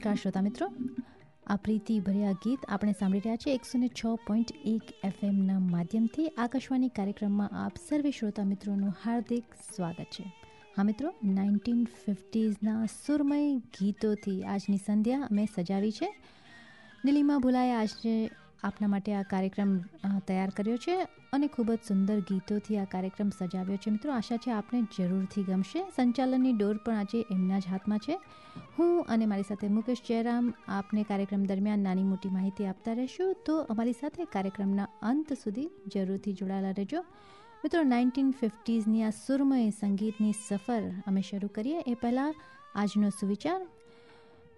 નમસ્કાર શ્રોતા મિત્રો. આ પ્રીતિ ભર્યા ગીત આપણે સાંભળી રહ્યા છીએ એકસો ને છ પોઈન્ટ એક એફએમના માધ્યમથી આકાશવાણી કાર્યક્રમમાં આપ સર્વે શ્રોતા મિત્રોનું હાર્દિક સ્વાગત છે. હા મિત્રો, નાઇન્ટીન ફિફ્ટીઝના સુરમય ગીતોથી આજની સંધ્યા અમે સજાવી છે. દિલ્હીમાં ભુલાએ આજે આપના માટે આ કાર્યક્રમ તૈયાર કર્યો છે અને ખૂબ જ સુંદર ગીતોથી આ કાર્યક્રમ સજાવ્યો છે. મિત્રો, આશા છે આપને જરૂરથી ગમશે. સંચાલનની ડોર પણ આજે એમના જ હાથમાં છે. હું અને મારી સાથે મુકેશ જયરામ આપને કાર્યક્રમ દરમિયાન નાની મોટી માહિતી આપતા રહેશું. તો અમારી સાથે કાર્યક્રમના અંત સુધી જરૂરથી જોડાયેલા રહેજો. મિત્રો, નાઇન્ટીન ફિફ્ટીઝની આ સુરમય સંગીતની સફર અમે શરૂ કરીએ. એ પહેલાં આજનો સુવિચાર.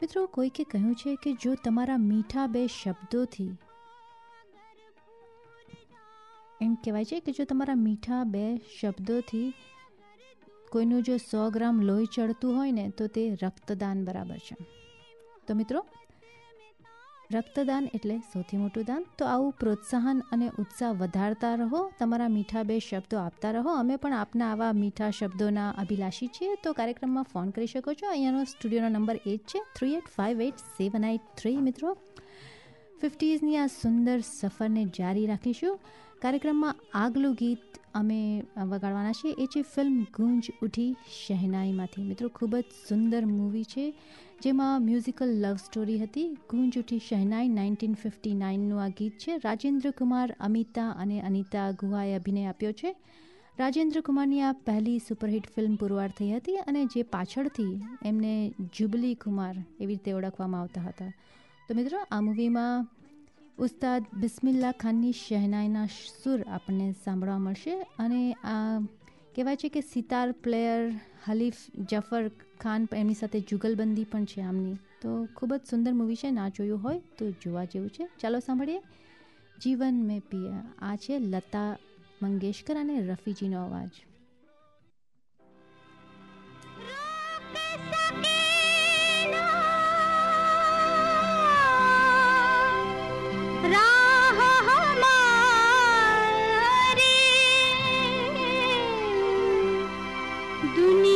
મિત્રો, કોઈકે કહ્યું છે કે જો તમારા મીઠા બે શબ્દોથી એમ કહેવાય છે કે જો તમારા મીઠા બે શબ્દોથી કોઈનું જો સો ગ્રામ લોહી ચડતું હોય ને, તો તે રક્તદાન બરાબર છે. તો મિત્રો, રક્તદાન એટલે સૌથી મોટું દાન. તો આવું પ્રોત્સાહન અને ઉત્સાહ વધારતા રહો, તમારા મીઠા બે શબ્દો આપતા રહો. અમે પણ આપના આવા મીઠા શબ્દોના અભિલાષી છીએ. તો કાર્યક્રમમાં ફોન કરી શકો છો. અહીંયાનો સ્ટુડિયોનો નંબર એટ છે three eight five eight seven eight three મિત્રો ફિફ્ટીઝની આ સુંદર સફરને જારી રાખીશું. કાર્યક્રમમાં આગલું ગીત અમે વગાડવાના છીએ. એ છે ફિલ્મ ગુંજ ઉઠી શહેનાઈમાંથી. મિત્રો, ખૂબ જ સુંદર મૂવી છે, જેમાં મ્યુઝિકલ લવ સ્ટોરી હતી. ગુંજ ઉઠી શહેનાઈ નાઇન્ટીન ફિફ્ટી નાઇનનું આ ગીત છે. રાજેન્દ્ર કુમાર અમિતા અને અનિતા ગુહાએ અભિનય આપ્યો છે. રાજેન્દ્ર કુમારની આ પહેલી સુપરહિટ ફિલ્મ પુરવાર થઈ હતી અને જે પાછળથી એમને જુબલી કુમાર એવી રીતે ઓળખવામાં આવતા હતા. તો મિત્રો, આ મૂવીમાં ઉસ્તાદ બિસ્મિલ્લા ખાનની શહેનાઈના સુર આપણને સાંભળવા મળશે અને આ કહેવાય છે કે સિતાર પ્લેયર હલીફ જફર ખાન એમની સાથે જુગલબંધી પણ છે આમની. તો ખૂબ જ સુંદર મૂવી છે, ના જોયું હોય તો જોવા જેવું છે. ચાલો સાંભળીએ. જીવન મેં પિયા, આ છે લતા મંગેશકર અને રફીજીનો અવાજ. दुनिया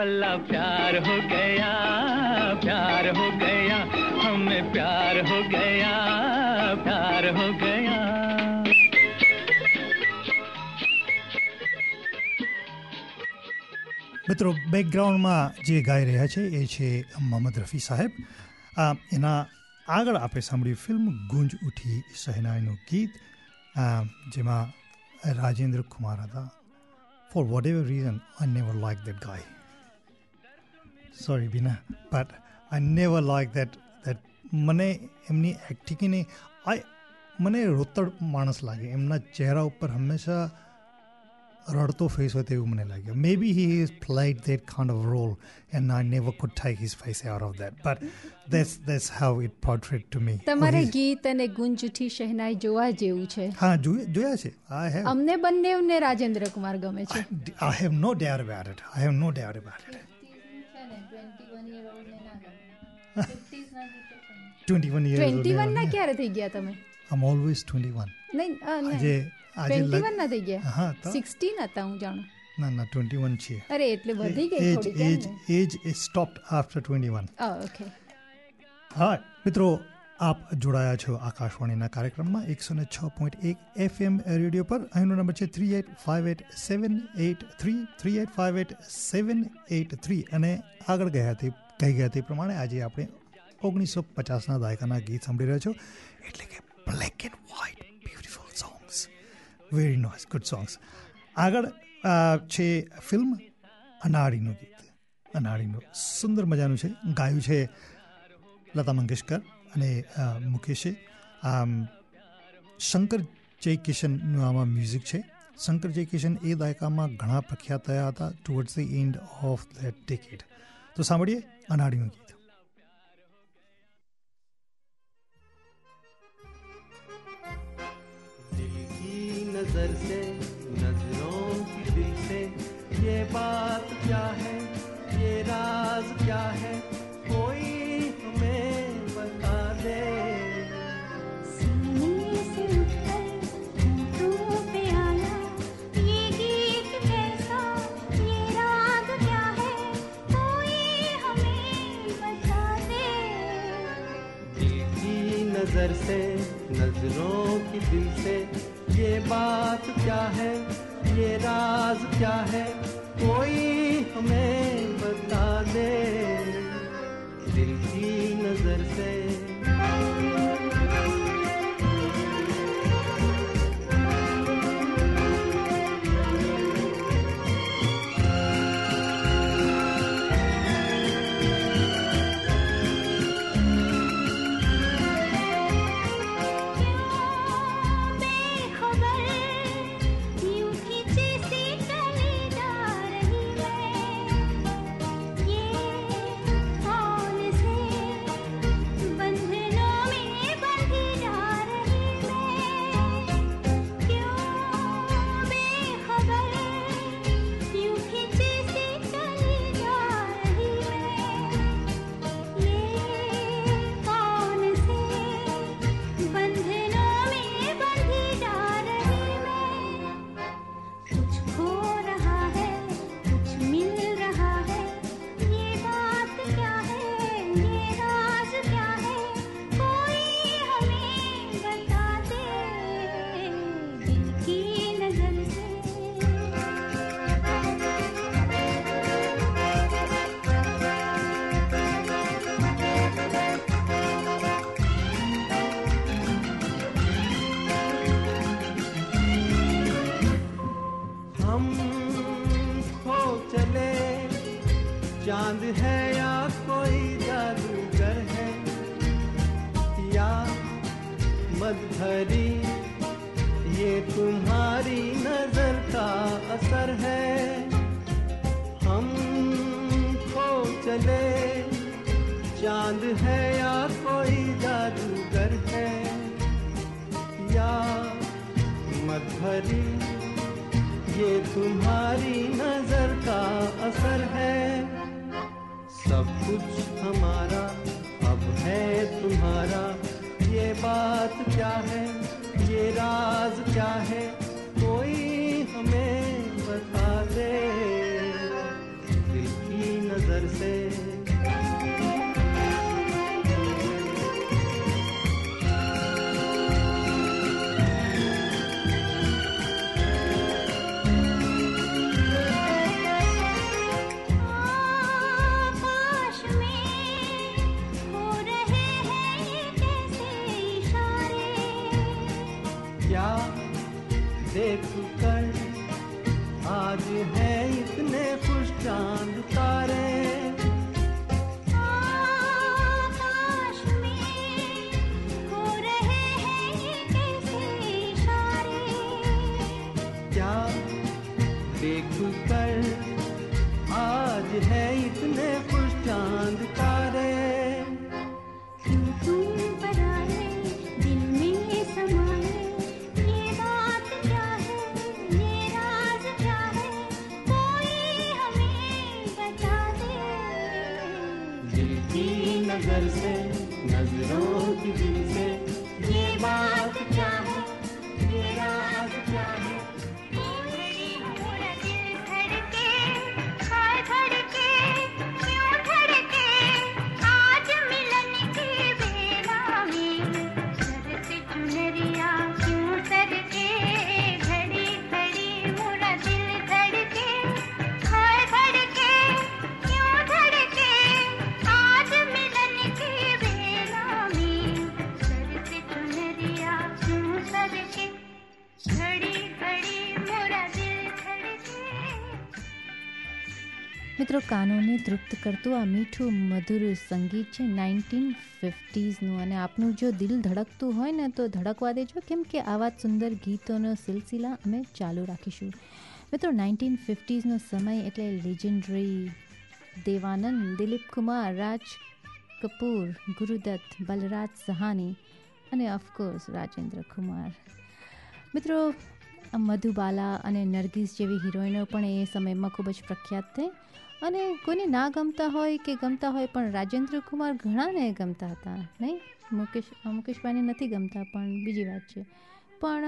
वल्ला प्यार हो गया प्यार हो गया हमें प्यार हो गया प्यार हो गया મિત્રો બેકગ્રાઉન્ડમાં જે ગાઈ રહ્યા છે એ છે મોહમ્મદ રફી સાહેબ આ એના આગળ આપણે સાંભળ્યું ફિલ્મ ગુંજ ઉઠી શહેનાઈનું ગીત જેમાં રાજેન્દ્ર કુમાર હતા for whatever reason I never like that guy sorry Beena but I never like that that મને એમની એક્ટિંગને આઈ મને રોતડ માણસ લાગે. એમના ચહેરા ઉપર હંમેશા રડતો ફેસ હોય તેવું મને લાગ્યું maybe he is played that kind of role and I never could take his face out of that but that's that's how it portrait to me તમારે ગીત અને ગુંજ ઉઠી શહેનાઈ જોવા જેવું છે? હા જોયા છે. આઈ હેવ અમને બંનેને રાજેન્દ્ર કુમાર ગમે છે. I have no doubt about it I have no doubt about it 21 years 21 ના ક્યારે થઈ ગયા તમે? આમ ઓલવેઝ 21 નહીં આજે આજે 21 ના થઈ ગયા? હા 16 હતા હું જાણું. ના ના 21 છે. અરે એટલે વધી ગઈ થોડી age age is stopped after 21 okay હા મિત્રો આપ જોડાયા છો આકાશવાણીના કાર્યક્રમમાં એકસો ને છ પોઈન્ટ એક એફએમ રેડિયો પર. અહીંનો નંબર છે three eight five eight seven eight three three eight five eight seven eight three અને આગળ ગયા તે કહી ગયા તે પ્રમાણે આજે આપણે ઓગણીસો પચાસના દાયકાના ગીત સાંભળી રહ્યા છો. એટલે કે black and white beautiful songs very nice good songs આગળ છે ફિલ્મ અનાળીનું ગીત. અનાળીનું સુંદર મજાનું છે, ગાયું છે લતા મંગેશકર. અને મુકેશે શંકર જય કિશનનું આમાં મ્યુઝિક છે શંકર જય કિશન એ દાયકામાં ઘણા પ્રખ્યાત થયા હતા towards the end of the ticket તો સાંભળીએ અનાળીનું ગીત नजर से नजरों की दिल से ये बात क्या है ये राज क्या है नज़र से, नज़रों की दिल से, ये बात क्या है? ये राज क्या है? कोई हमें बता दे। दिल की नज़र से मधुरी ये तुम्हारी नज़र का असर है। हम खो चले, चाँद है या कोई जादूगर है। या मधुरी ये तुम्हारी नज़र का असर है। सब कुछ हमारा, अब है तुम्हारा। ये बात क्या है ये राज क्या है कोई हमें કાનોને તૃપ્ત કરતું આ મીઠું મધુર સંગીત છે નાઇન્ટીન ફિફ્ટીઝનું. અને આપનું જો દિલ ધડકતું હોય ને તો ધડકવા દેજો, કેમ કે આવા સુંદર ગીતોનો સિલસિલા અમે ચાલુ રાખીશું. મિત્રો, નાઇન્ટીન ફિફ્ટીઝનો સમય એટલે લેજેન્ડરી દેવાનંદ, દિલીપ કુમાર, રાજ કપૂર, ગુરુદત્ત, બલરાજ સહાની અને ઓફકોર્સ રાજેન્દ્ર કુમાર. મિત્રો મધુબાલા અને નરગીસ જેવી હિરોઈનો પણ એ સમયમાં ખૂબ જ પ્રખ્યાત થઈ. અને કોઈને ના ગમતા હોય કે ગમતા હોય પણ રાજેન્દ્ર કુમાર ઘણાને ગમતા હતા નહીં? મુકેશ મુકેશભાઈને નથી ગમતા પણ બીજી વાત છે. પણ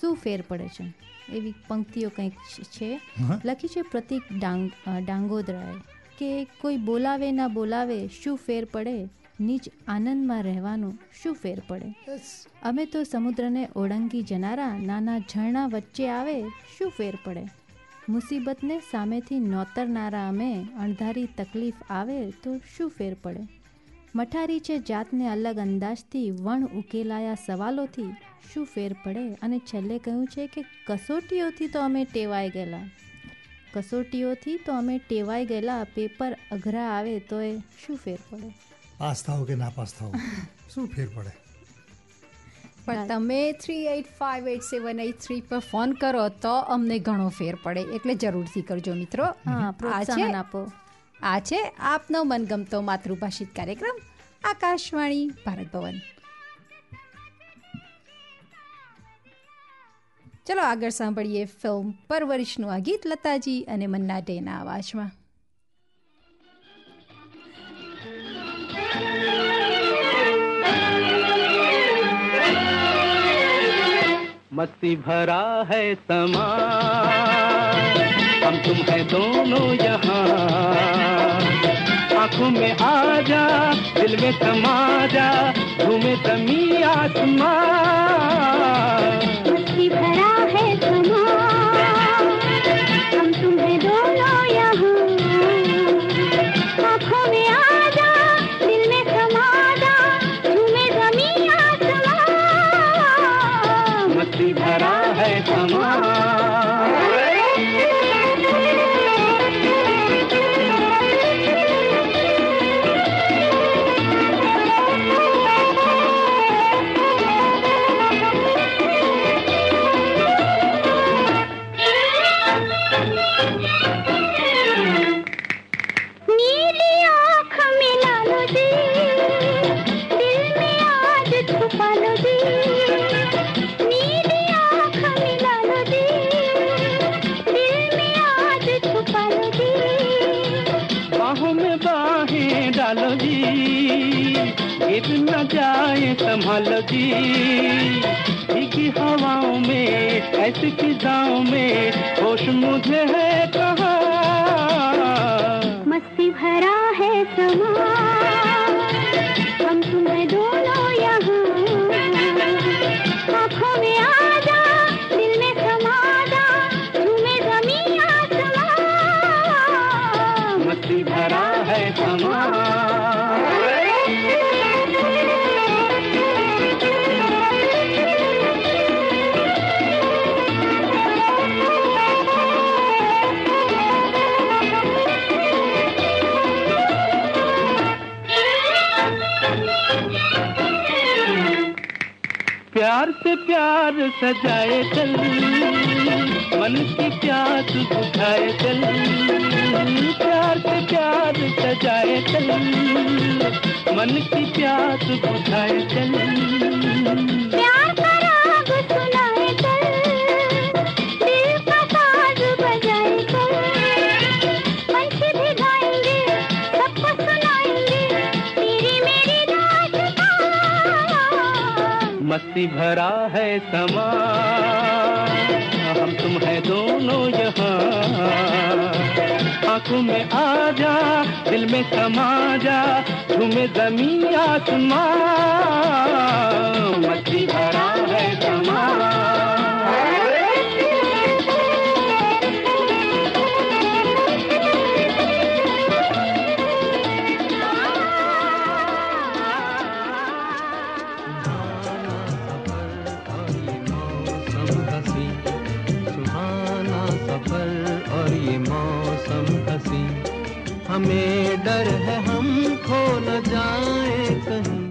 શું ફેર પડે છે? એવી પંક્તિઓ કંઈક છે. લખી છે પ્રતિક ડાંગ ડાંગોદરાએ કે કોઈ બોલાવે ના બોલાવે શું ફેર પડે? નીચ આનંદમાં રહેવાનું શું ફેર પડે? અમે તો સમુદ્રને ઓળંગી જનારા નાના ઝરણા વચ્ચે આવે શું ફેર પડે? મુસીબતને સામેથી નોતરનારા અમે અણધારી તકલીફ આવે તો શું ફેર પડે? મઠારી છે જાતને અલગ અંદાજથી વણ ઉકેલાયા સવાલોથી શું ફેર પડે? અને છેલ્લે કહ્યું છે કે કસોટીઓથી તો અમે ટેવાઈ ગયેલા. કસોટીઓથી તો અમે ટેવાઈ ગયેલા, પેપર અઘરા આવે તો એ શું ફેર પડે? પાસ થાવ કે ના પાસ થાવ શું ફેર પડે? પણ તમે three eight five eight seven eight three પર ફોન કરો તો અમને ઘણો ફેર પડે. એટલે જરૂરથી કરજો મિત્રો. આ છે પ્રોત્સાહન આપો. આ છે આપનો મનગમતો માતૃભાષિત કાર્યક્રમ આકાશવાણી ભારત ભવન. ચલો આગળ સાંભળીએ ફિલ્મ પરવરિશનું આ ગીત લતાજી અને મન્ના ડેના અવાજમાં मस्ती भरा है समा हम तुम है दोनों यहाँ। आँखों में आ जा दिल में समा जा घूमे तमी आत्मा मस्ती भरा है समा ऐसी फिजाओं में होश मुझे है प्यार सजाए चल। मन की प्यास बुझाए चल। प्यार से प्यार सजाए चल। मन की प्यास बुझाए चल। मस्ती भरा है समा। हम तुम है दोनों यहाँ। आँखों में आ जा दिल में समा जा तुम्हें जमी आसमां। मछली भरा हमें डर है, हम खो न जाए कहीं।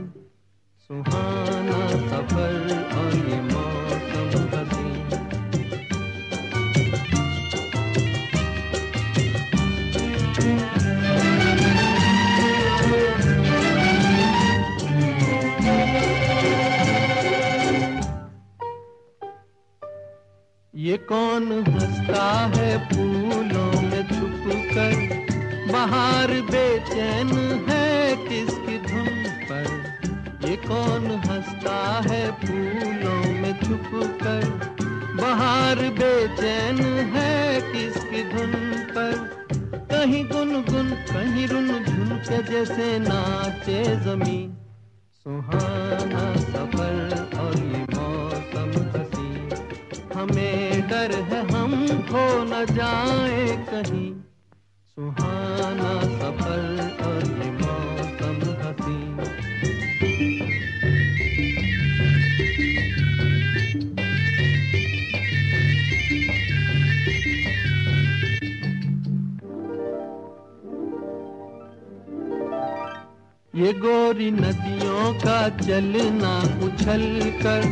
सुहाना सफ़र और ये मौसम हसी ये कौन हंसता है फूलों में छुप कर बाहर बेचैन है किसकी धुन पर? ये कौन हंसता है फूलों में छुप कर? बाहर बेचैन है किसकी धुन पर? कहीं गुन गुन कहीं रुन झुन के जैसे नाचे ज़मीन। सुहाना सफ़र और ये मौसम हसी हमें डर है हम खो न जाए कहीं। सुहाना सफ़र और ये मौसम हसी ये गोरी नदियों का चलना उछल कर,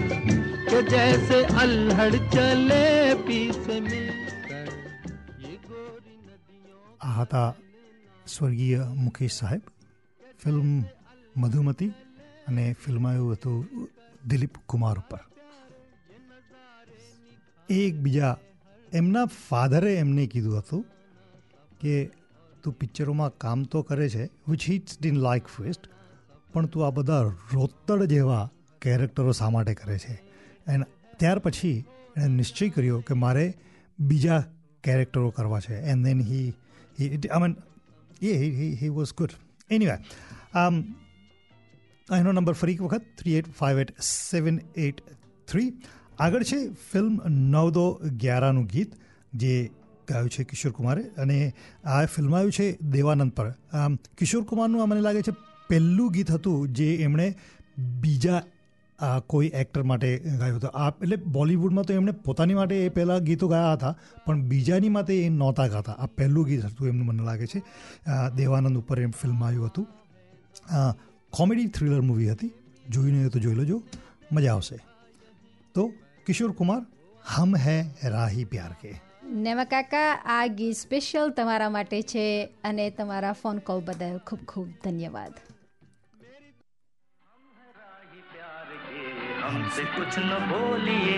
के जैसे अल्हड़ चले पीछे मिलकर હતા સ્વર્ગીય મુકેશ સાહેબ ફિલ્મ મધુમતી અને ફિલ્માયું હતું દિલીપ કુમાર ઉપર એકબીજા એમના ફાધરે એમને કીધું હતું કે તું પિક્ચરોમાં કામ તો કરે છે which hits dean like fest પણ તું આ બધા રોતડ જેવા કેરેક્ટરો શા માટે કરે છે એન્ડ ત્યાર પછી એણે નિશ્ચય કર્યો કે મારે બીજા કેરેક્ટરો કરવા છે and then he he I mean A he, he was good anyway આમ એનો નંબર ફરી એક વખત three eight five eight seven eight three આગળ છે ફિલ્મ નવદો ગ્યારાનું ગીત જે ગાયું છે કિશોર કુમારે અને આ ફિલ્મ આવ્યું છે દેવાનંદ પર. કિશોર કુમારનું મને લાગે છે પહેલું ગીત હતું જે એમણે બીજા કોઈ એક્ટર માટે ગાયું હતું. આ એટલે બોલિવૂડમાં તો એમણે પોતાની માટે એ પહેલાં ગીતો ગાયા હતા, પણ બીજાની માટે એ નહોતા ગાતા. આ પહેલું ગીત હતું એમનું મને લાગે છે. દેવાનંદ ઉપર એમ ફિલ્મ આવ્યું હતું. કોમેડી થ્રિલર મૂવી હતી. જોઈ નહીં તો જોઈ લેજો. મજા આવશે. તો કિશોર કુમાર, હમ હે રાહી પ્યાર કે. નેમા કાકા, આ ગીત સ્પેશિયલ તમારા માટે છે અને તમારા ફોન કોલ બદલ ખૂબ ખૂબ ધન્યવાદ. हमसे कुछ न बोलिए।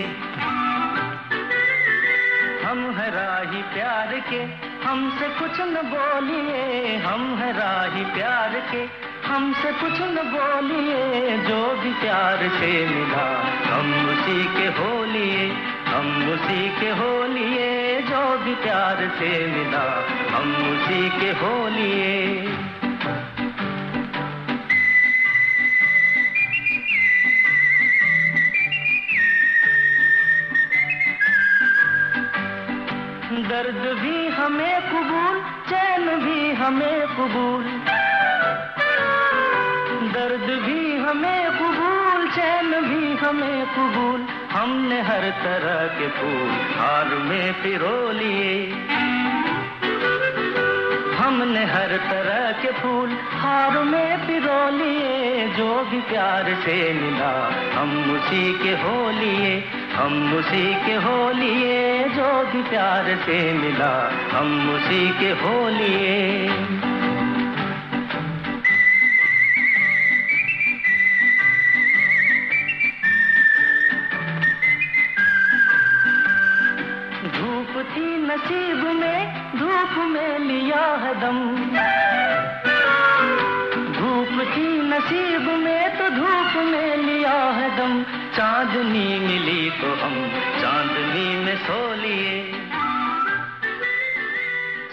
हम है राही प्यार के, हमसे कुछ न बोलिए। हम है राही प्यार के, हमसे कुछ न बोलिए। जो भी प्यार से मिला, हम उसी के हो लिए हम उसी के हो लिए जो भी प्यार से मिला, हम उसी के हो लिए दर्द भी हमें कबूल, चैन भी हमें कबूल। दर्द भी हमें कबूल, चैन भी हमें कबूल। हमने हर तरह के फूल हार में पिरो लिए। हमने हर तरह के फूल हार में पिरो लिए। जो भी प्यार से मिला, हम उसी के हो लिए। हम उसी के हो लिए जो भी प्यार से मिला, हम उसी के हो लिए धूप थी नसीब में, धूप में लिया है दम। धूप थी नसीब में तो धूप में लिया है दम। चांदनी मिली तो हम चांदनी में सो लिए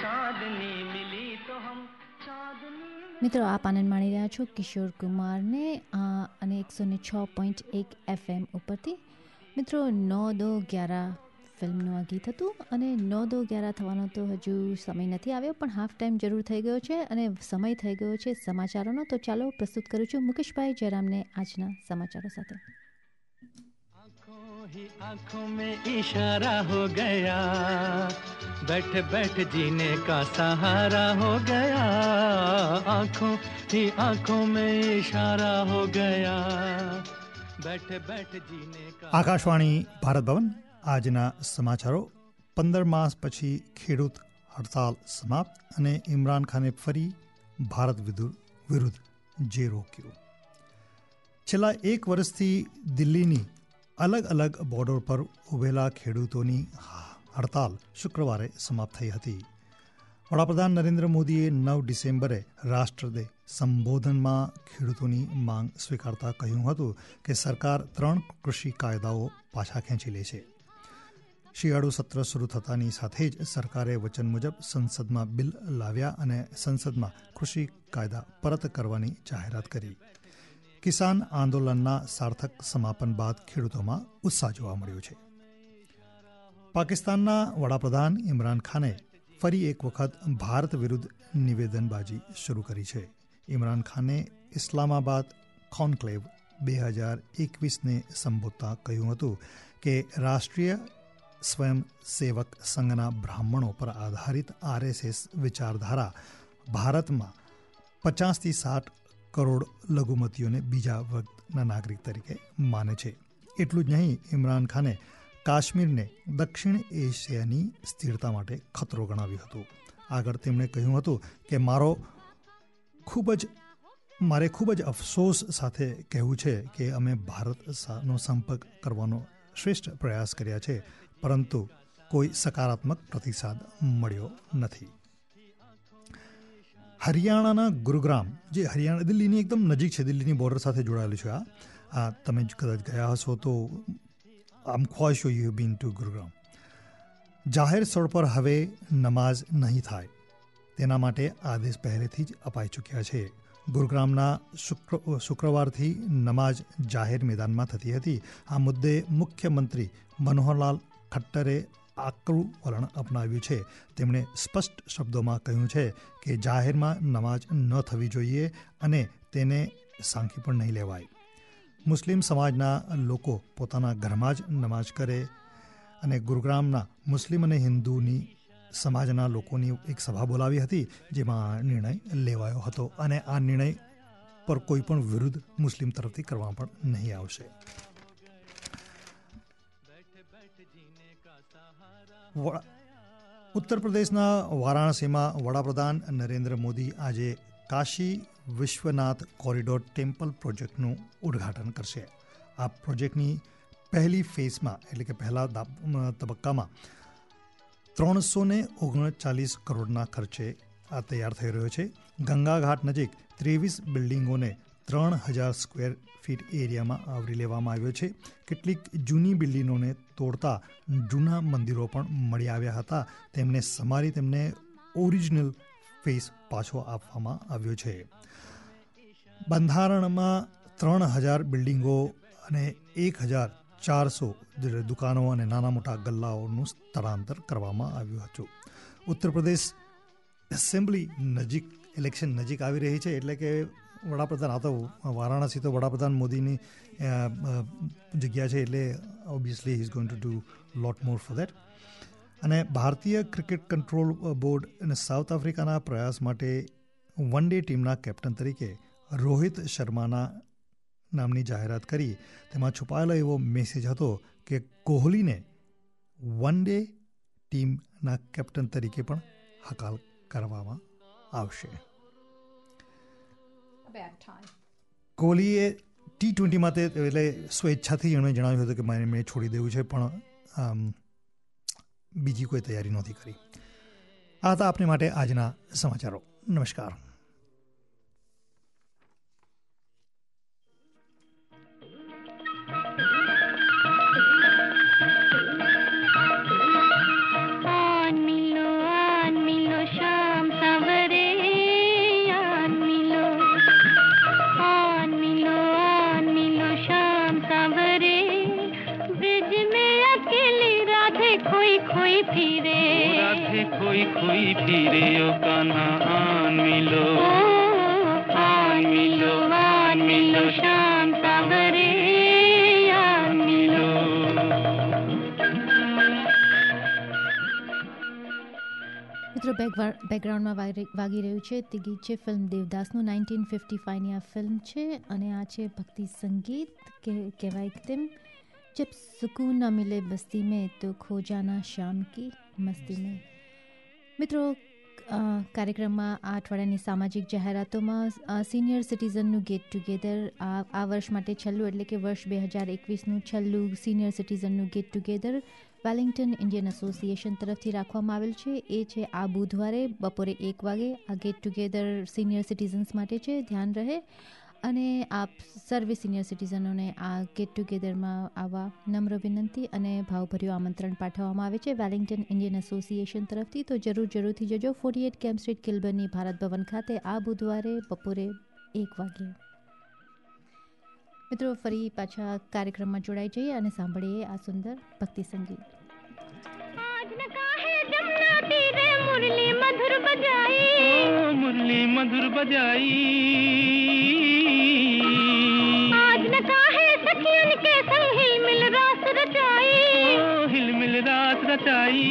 चांदनी मिली तो हम चांदनी મિત્રો આપ આનંદ માણી રહ્યા છો કિશોર કુમારને આ અને એકસો ને છ પોઈન્ટ એક એફએમ ઉપરથી મિત્રો નો દો ગ્યારા ફિલ્મનું આ ગીત હતું અને નો દો ગ્યારા થવાનો તો હજુ સમય નથી આવ્યો પણ હાફ ટાઈમ જરૂર થઈ ગયો છે અને સમય થઈ ગયો છે સમાચારોનો તો ચાલો પ્રસ્તુત કરું છું મુકેશભાઈ જયરામને આજના સમાચારો સાથે आंखों ही आंखों में इशारा हो गया बैठ बैठ जीने का सहारा हो गया आंखों ही आंखों में इशारा हो गया बैठ बैठ जीने का આકાશવાણી ભારત ભવન આજના સમાચારો પંદર માસ પછી ખેડૂત હડતાલ સમાપ્ત અને ઇમરાન ખાને ફરી ભારત વિદુ- વિરુદ્ધ જે રોક્યું છેલ્લા એક વર્ષથી દિલ્હીની અલગ અલગ બોર્ડર પર ઉભેલા ખેડૂતોની હડતાલ શુક્રવારે સમાપ્ત થઈ હતી. વડાપ્રધાન નરેન્દ્ર મોદીએ નવ ડિસેમ્બરે રાષ્ટ્રને સંબોધનમાં ખેડૂતોની માંગ સ્વીકારતા કહ્યું હતું કે સરકાર ત્રણ કૃષિ કાયદાઓ પાછા ખેંચી લે છે. શિયાળુ સત્ર શરૂ થતાની સાથે જ સરકારે વચન મુજબ સંસદમાં બિલ લાવ્યા અને સંસદમાં કૃષિ કાયદા પરત કરવાની જાહેરાત કરી. કિસાન આંદોલનના સાર્થક સમાપન બાદ ખેડૂતોમાં ઉત્સાહ જોવા મળ્યો છે. પાકિસ્તાનના વડાપ્રધાન ઇમરાન ખાને ફરી એક વખત ભારત વિરુદ્ધ નિવેદનબાજી શરૂ કરી છે. ઇમરાન ખાને ઇસ્લામાબાદ કોન્ક્લેવ બે હજાર એકવીસને સંબોધતા કહ્યું હતું કે રાષ્ટ્રીય સ્વયંસેવક સંઘના બ્રાહ્મણો પર આધારિત આરએસએસ વિચારધારા ભારતમાં પચાસથી સાઠ કરોડ લઘુમતીઓને બીજા વર્ગના નાગરિક તરીકે માને છે. એટલું જ નહીં, ઇમરાન ખાને કાશ્મીરને દક્ષિણ એશિયાની સ્થિરતા માટે ખતરો ગણાવ્યું હતું. આગળ તેમણે કહ્યું હતું કે, મારો ખૂબ જ, મારે ખૂબ જ અફસોસ સાથે કહેવું છે કે અમે ભારતનો સંપર્ક કરવાનો શ્રેષ્ઠ પ્રયાસ કર્યા છે, પરંતુ કોઈ સકારાત્મક પ્રતિસાદ મળ્યો નથી. હરિયાણાના ગુરુગ્રામ, જે હરિયાણા, દિલ્હીની એકદમ નજીક છે, દિલ્હીની બોર્ડર સાથે જોડાયેલું છે આ. આ તમે કદાચ ગયા હશો તો આમ ખ્વાઇશ યુ બીન ટુ ગુરુગ્રામ. જાહેર સ્થળ પર હવે નમાઝ નહીં થાય. તેના માટે આદેશ પહેલેથી જ અપાઈ ચૂક્યા છે. ગુરુગ્રામના શુક્ર, શુક્રવારથી નમાઝ જાહેર મેદાનમાં થતી હતી. આ મુદ્દે મુખ્યમંત્રી મનોહરલાલ ખટ્ટરે આકરું વલણ અપનાવ્યું છે. તેમણે સ્પષ્ટ શબ્દોમાં કહ્યું છે કે જાહેરમાં નમાજ ન થવી જોઈએ અને તેને સાંખી પણ નહીં લેવાય. મુસ્લિમ સમાજના લોકો પોતાના ઘરમાં જ નમાઝ કરે અને ગુરુગ્રામના મુસ્લિમ અને હિન્દુની સમાજના લોકોની એક સભા બોલાવી હતી, જેમાં આ નિર્ણય લેવાયો હતો અને આ નિર્ણય પર કોઈ પણ વિરુદ્ધ મુસ્લિમ તરફથી કરવામાં પણ નહીં આવશે. ઉત્તર પ્રદેશના વારાણસીમાં વડાપ્રધાન નરેન્દ્ર મોદી આજે કાશી વિશ્વનાથ કોરિડોર ટેમ્પલ પ્રોજેક્ટનું ઉદ્ઘાટન કરશે. આ પ્રોજેક્ટની પહેલી ફેઝમાં, એટલે કે પહેલા તબક્કામાં ત્રણસો ને ઓગણચાલીસ કરોડના ખર્ચે આ તૈયાર થઈ રહ્યો છે. ગંગા ઘાટ નજીક ત્રેવીસ બિલ્ડિંગોને ત્રણ હજાર સ્ક્વેર ફીટ એરિયામાં આવરી લેવામાં આવ્યો છે. કેટલીક જૂની બિલ્ડિંગોને તોડતા જૂના મંદિરો પણ મળી આવ્યા હતા. તેમને સમારી તેમને ઓરિજિનલ ફેસ પાછો આપવામાં આવ્યો છે. બંધારણમાં ત્રણ હજાર બિલ્ડિંગો અને એક હજાર ચારસો દુકાનો અને નાના મોટા ગલ્લાઓનું સ્થળાંતર કરવામાં આવ્યું હતું. ઉત્તર પ્રદેશ એસેમ્બલી નજીક, ઇલેક્શન નજીક આવી રહી છે એટલે કે વડાપ્રધાન, આ તો વારાણસી તો વડાપ્રધાન મોદીની જગ્યા છે એટલે obviously is going to do lot more for that અને ભારતીય ક્રિકેટ કંટ્રોલ બોર્ડ અને સાઉથ આફ્રિકાના પ્રયાસ માટે વન ડે ટીમના કેપ્ટન તરીકે રોહિત શર્માના નામની જાહેરાત કરી. તેમાં છુપાયેલો એવો મેસેજ હતો કે કોહલીને વન ડે ટીમના કેપ્ટન તરીકે પણ હકાલ કરવામાં આવશે. કોહલીએ ટી ટ્વેન્ટીમાં તે એટલે સ્વેચ્છાથી એમણે જણાવ્યું હતું કે મારે મેં છોડી દેવું છે, પણ બીજી કોઈ તૈયારી નહોતી કરી. આ હતા આપને માટે આજના સમાચારો. નમસ્કાર. બેકગ્રાઉન્ડમાં વાગી રહ્યું છે. તે ગીત છે ફિલ્મ દેવદાસનું. નાઇન્ટીન ફિફ્ટી ફાઇવની આ ફિલ્મ છે અને આ છે ભક્તિ સંગીત કે કહેવાય તેમ જબ સુકૂન ન મિલે બસ્તી મેં તો ખો જાના શામ કી મસ્તી મેં. મિત્રો કાર્યક્રમમાં આ અઠવાડિયાની સામાજિક જાહેરાતોમાં સિનિયર સિટીઝનનું ગેટ ટુગેધર આ વર્ષ માટે છેલ્લું એટલે કે વર્ષ બે હજાર એકવીસનું છેલ્લું senior સિટીઝનનું get together Wellington Indian association તરફથી રાખવામાં આવેલ છે. એ છે, આ બુધવારે બપોરે એક વાગે આ ગેટ ટુગેધર સિનિયર સિટીઝન્સ માટે છે. ધ્યાન રહે. અને આપ સર્વે સિનિયર સિટીઝનોને આ ગેટ ટુગેધરમાં આવવા નમ્ર વિનંતી અને ભાવભર્યું આમંત્રણ પાઠવવામાં આવે છે. વેલિંગ્ટન ઇન્ડિયન એસોસિએશન તરફથી તો જરૂર જરૂરથી જજો. ફોર્ટી એટ કેમ સ્ટ્રીટ કિલબરની ભારત ભવન ખાતે આ બુધવારે બપોરે એક વાગ્યે. મિત્રો, ફરી પાછા કાર્યક્રમમાં જોડાઈ જઈએ અને સાંભળીએ આ સુંદર ભક્તિ સંગીત. तीरे मुरली मधुर बजाई। मुरली मधुर बजाई। आज न काहे सखियन के संग हिल मिल रास रचाई। ओ हिलमिल रात रचाई।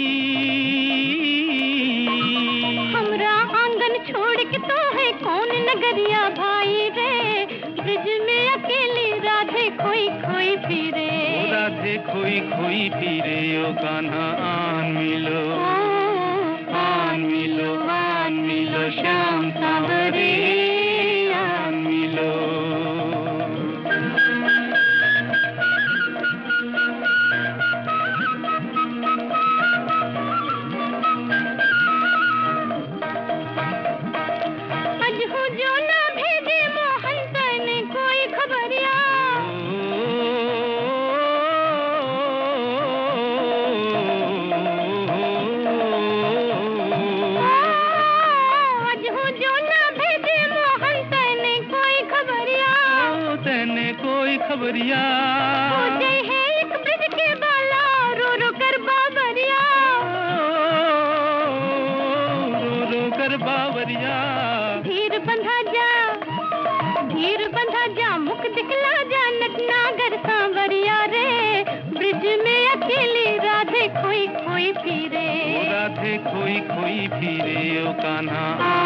हमरा आँगन छोड़ के तो है कौन नगरिया भाई रे? ब्रिज में अकेली राधे खोई खोई फिरे। राधे खोई खोई फिरे ओ कान्हा आन मिलो। श्याम सांवरे तन्हा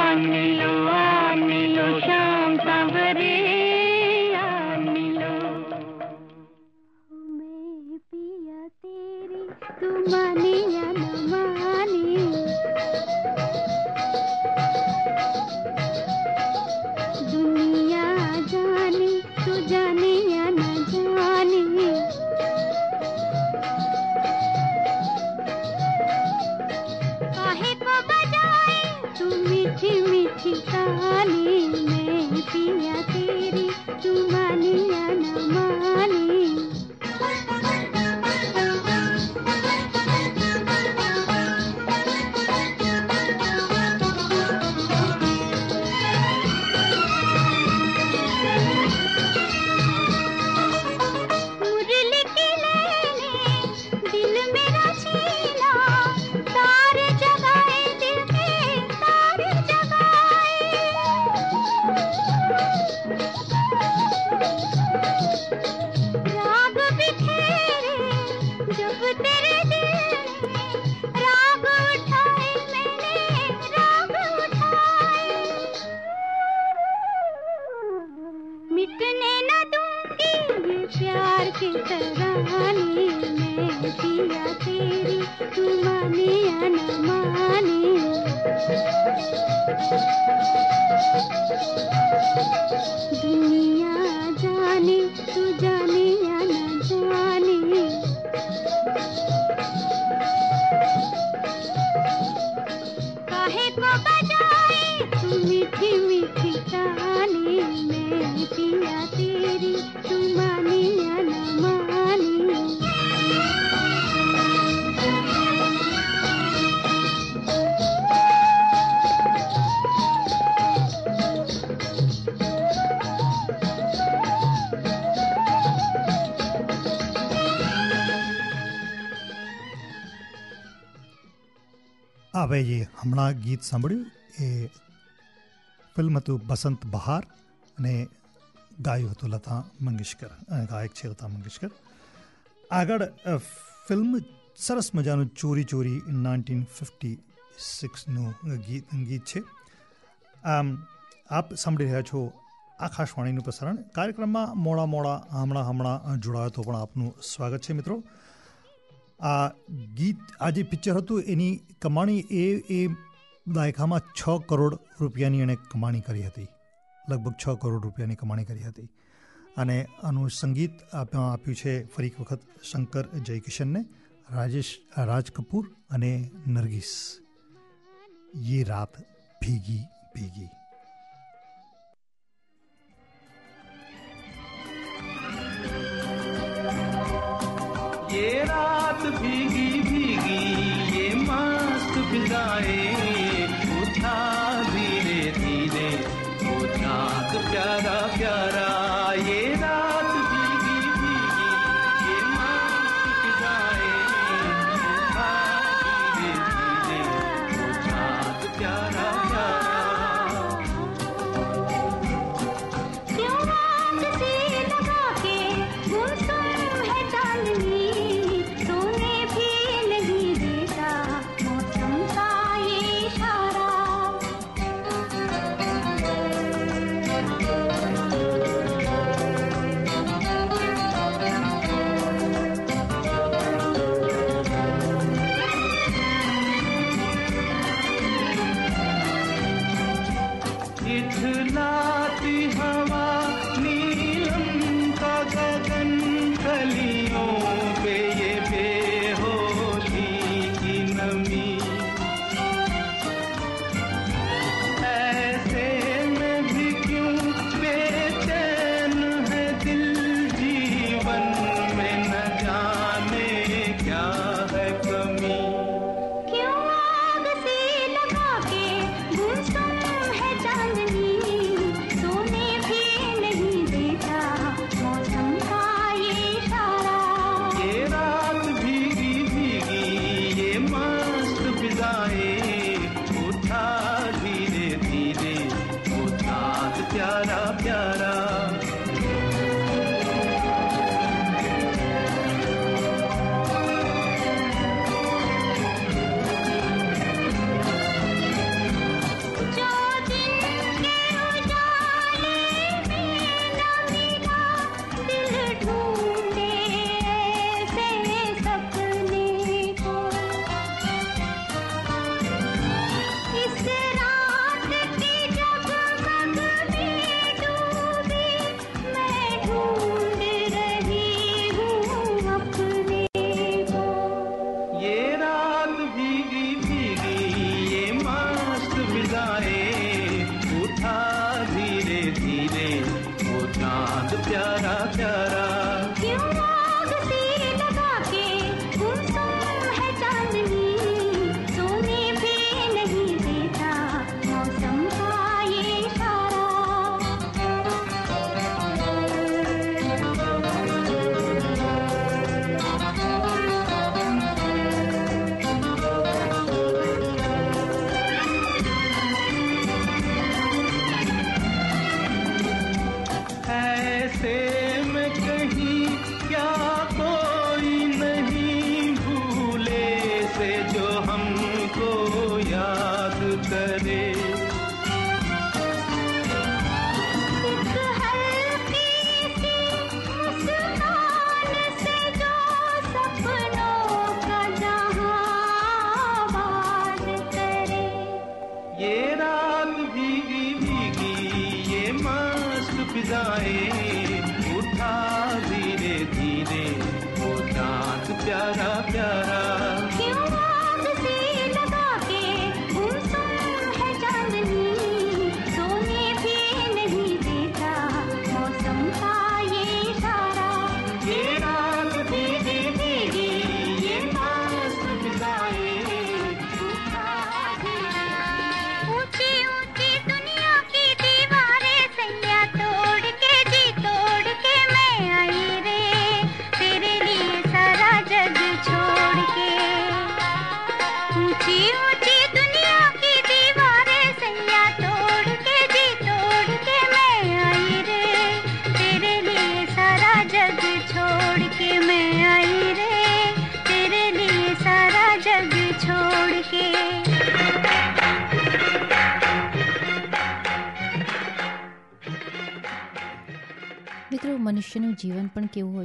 હમણાં ગીત સાંભળ્યું એ ફિલ્મ હતું બસંત બહાર અને ગાયું હતું લતા મંગેશકર ગાયક છે લતા મંગેશકર. આગળ ફિલ્મ સરસ મજાનું ચોરી ચોરી નાઇન્ટીન ફિફ્ટી સિક્સનું ગીત ગીત છે. આમ, આપ સાંભળી રહ્યા છો આકાશવાણીનું પ્રસારણ. કાર્યક્રમમાં મોડા મોડા હમણાં હમણાં જોડાયો તો પણ આપનું સ્વાગત છે મિત્રો. આ ગીત, આ જે પિક્ચર હતું, એની કમાણી એ એ દાયકામાં છ કરોડ રૂપિયાની એણે કમાણી કરી હતી. લગભગ છ કરોડ રૂપિયાની કમાણી કરી હતી. અને આનું સંગીત આપ્યું છે ફરી એક વખત શંકર જયકિશનને, રાજેશ રાજ કપૂર અને નરગીસ. યે રાત ભીગી ભીગી. रात भीगी भीगी ये मस्त फिजाएं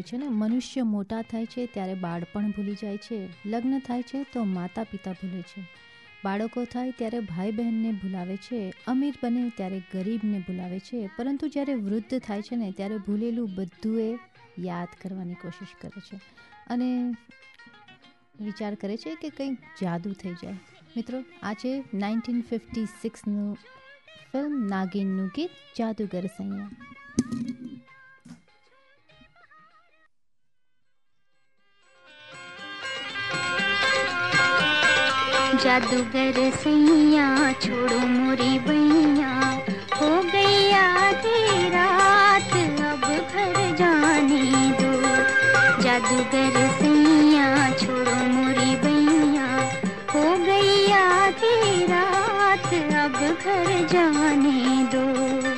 હોય છે ને, મનુષ્ય મોટા થાય છે ત્યારે બાળપણ ભૂલી જાય છે, લગ્ન થાય છે તો માતા પિતા ભૂલે છે. બાળકો થાય ત્યારે ભાઈ બહેનને ભૂલાવે છે, અમીર બને ત્યારે ગરીબને ભૂલાવે છે, પરંતુ જ્યારે વૃદ્ધ થાય છે ને, ત્યારે ભૂલેલું બધું એ યાદ કરવાની કોશિશ કરે છે અને વિચાર કરે છે કે કંઈક જાદુ થઈ જાય. મિત્રો આ છે નાઇન્ટીન ફિફ્ટી સિક્સનું ફિલ્મ નાગિનનું ગીત જાદુગર સૈયા. जादूगर सैया छोड़ो मोरी बैया हो गया रात, अब घर जाने दो। जादूगर सैया छोड़ो मोरी बैया हो गया रात, अब घर जाने दो।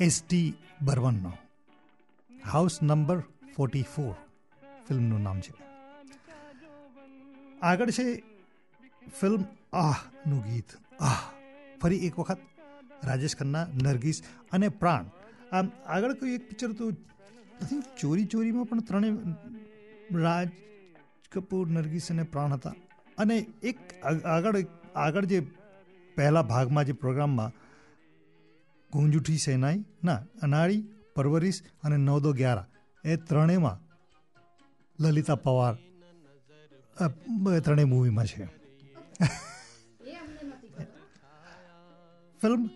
એસટી બર્વનનો હાઉસ નંબર ફોર્ટી ફોર ફિલ્મનું નામ છે. આગળ છે ફિલ્મ આહનું ગીત. આહ. ફરી એક વખત રાજેશ ખન્ના, નરગીસ અને પ્રાણ. આમ આગળ કોઈ એક પિક્ચર તો આઈ ચોરી ચોરીમાં પણ ત્રણેય રાજ કપૂર, નરગીસ અને પ્રાણ હતા. અને એક આગળ આગળ જે પહેલા ભાગમાં જે પ્રોગ્રામમાં ગુંજ ઉઠી સેનાઈ, ના, અનાળી, પરવરીશ અને નવદો ગ્યારા. એ ત્રણેયમાં લલિતા પવાર ત્રણેય મૂવીમાં છે. ફિલ્મ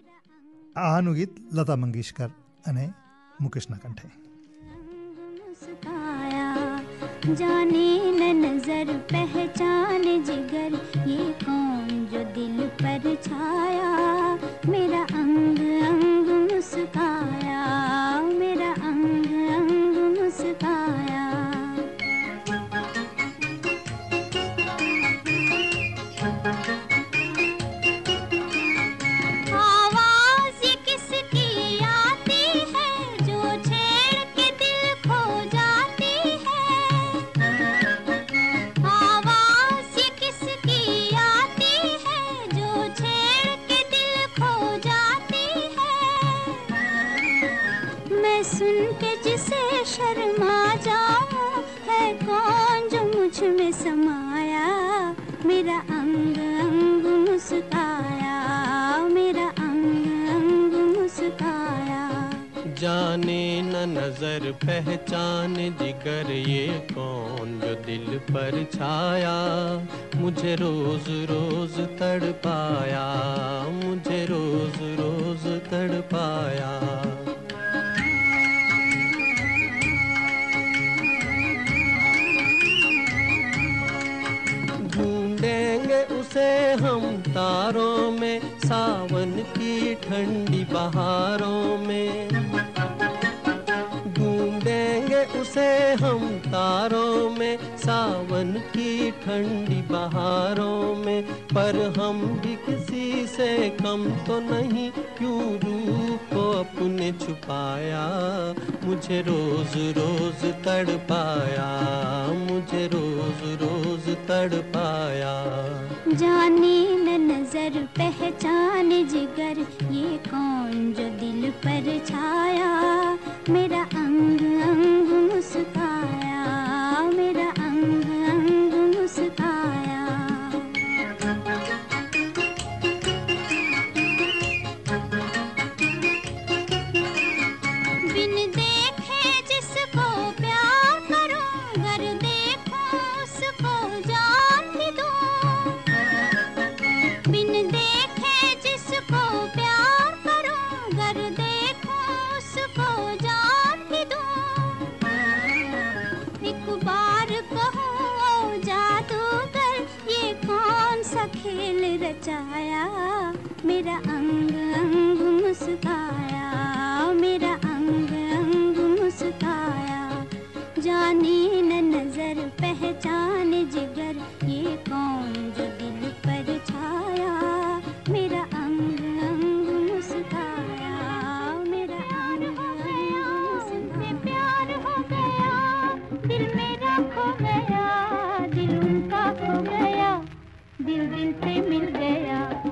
આનું ગીત લતા મંગેશકર અને મુકેશના કંઠે. जाने न नजर पहचान जिगर ये कौन जो दिल पर छाया मेरा अंग अंग मुस्काया नजर पहचान जिगर ये कौन जो दिल पर छाया मुझे रोज रोज तड़पाया मुझे रोज रोज तड़पाया ढूंढेंगे उसे हम तारों में सावन की ठंडी बहारों में उसे हम तारों में, सावन की ठंडी बहारों में, पर हम भी किसी से कम तो नहीं, क्यों रूप को अपने छुपाया मुझे रोज रोज तड़पाया मुझे रोज रोज तड़पाया जाने न नजर पहचान जिगर ये कौन जो दिल पर छाया मेरा अंग अंग मुस्काया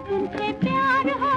गया उनसे प्यार हो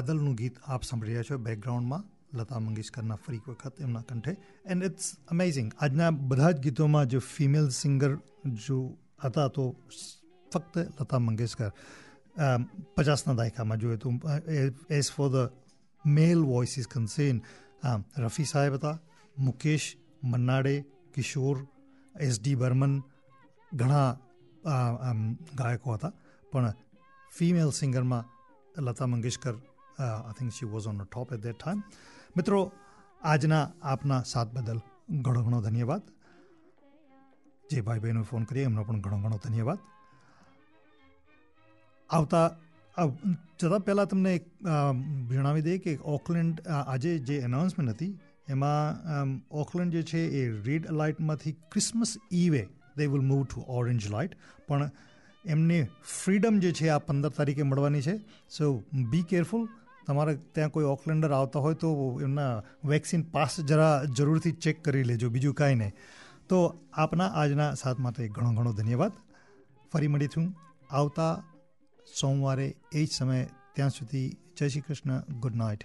બાદલનું ગીત આપ સાંભળી રહ્યા છો બેકગ્રાઉન્ડમાં લતા મંગેશકરના ફરી વખત એમના કંઠે. એન્ડ ઇટ્સ અમેઝિંગ આજના બધા જ ગીતોમાં જો ફિમેલ સિંગર જો હતા તો ફક્ત લતા મંગેશકર. પચાસના દાયકામાં જોઈએ તો as for the male voice is concerned Rafi Saheb હતા, મુકેશ મન્નાડે, કિશોર એસ ડી બર્મન, ઘણા ગાયકો હતા. પણ ફિમેલ સિંગરમાં Lata Mangeshkar I think she was on top at that time મિત્રો, આજના આપના સાથ બદલ ઘણો ઘણો ધન્યવાદ. જે ભાઈ બહેનો ફોન કરીએ એમનો પણ ઘણો ઘણો ધન્યવાદ. આવતા જતાં પહેલાં તમને એક જણાવી દઈએ કે ઓકલેન્ડ આજે જે એનાઉન્સમેન્ટ હતી, એમાં ઓકલેન્ડ જે છે એ red લાઇટમાંથી Christmas eve they will move to orange light પણ એમને ફ્રીડમ જે છે આ પંદર તારીખે મળવાની છે. સો બી કેરફુલ તમારે ત્યાં કોઈ ઓકલેન્ડર આવતા હોય તો એમના વેક્સિન પાસ જરા જરૂરથી ચેક કરી લેજો, બીજું કાંઈ નહીં. તો આપના આજના સાથ માટે ઘણો ઘણો ધન્યવાદ. ફરી મળીશું આવતા સોમવારે એ જ સમયે, ત્યાં સુધી જય Shri Krishna good night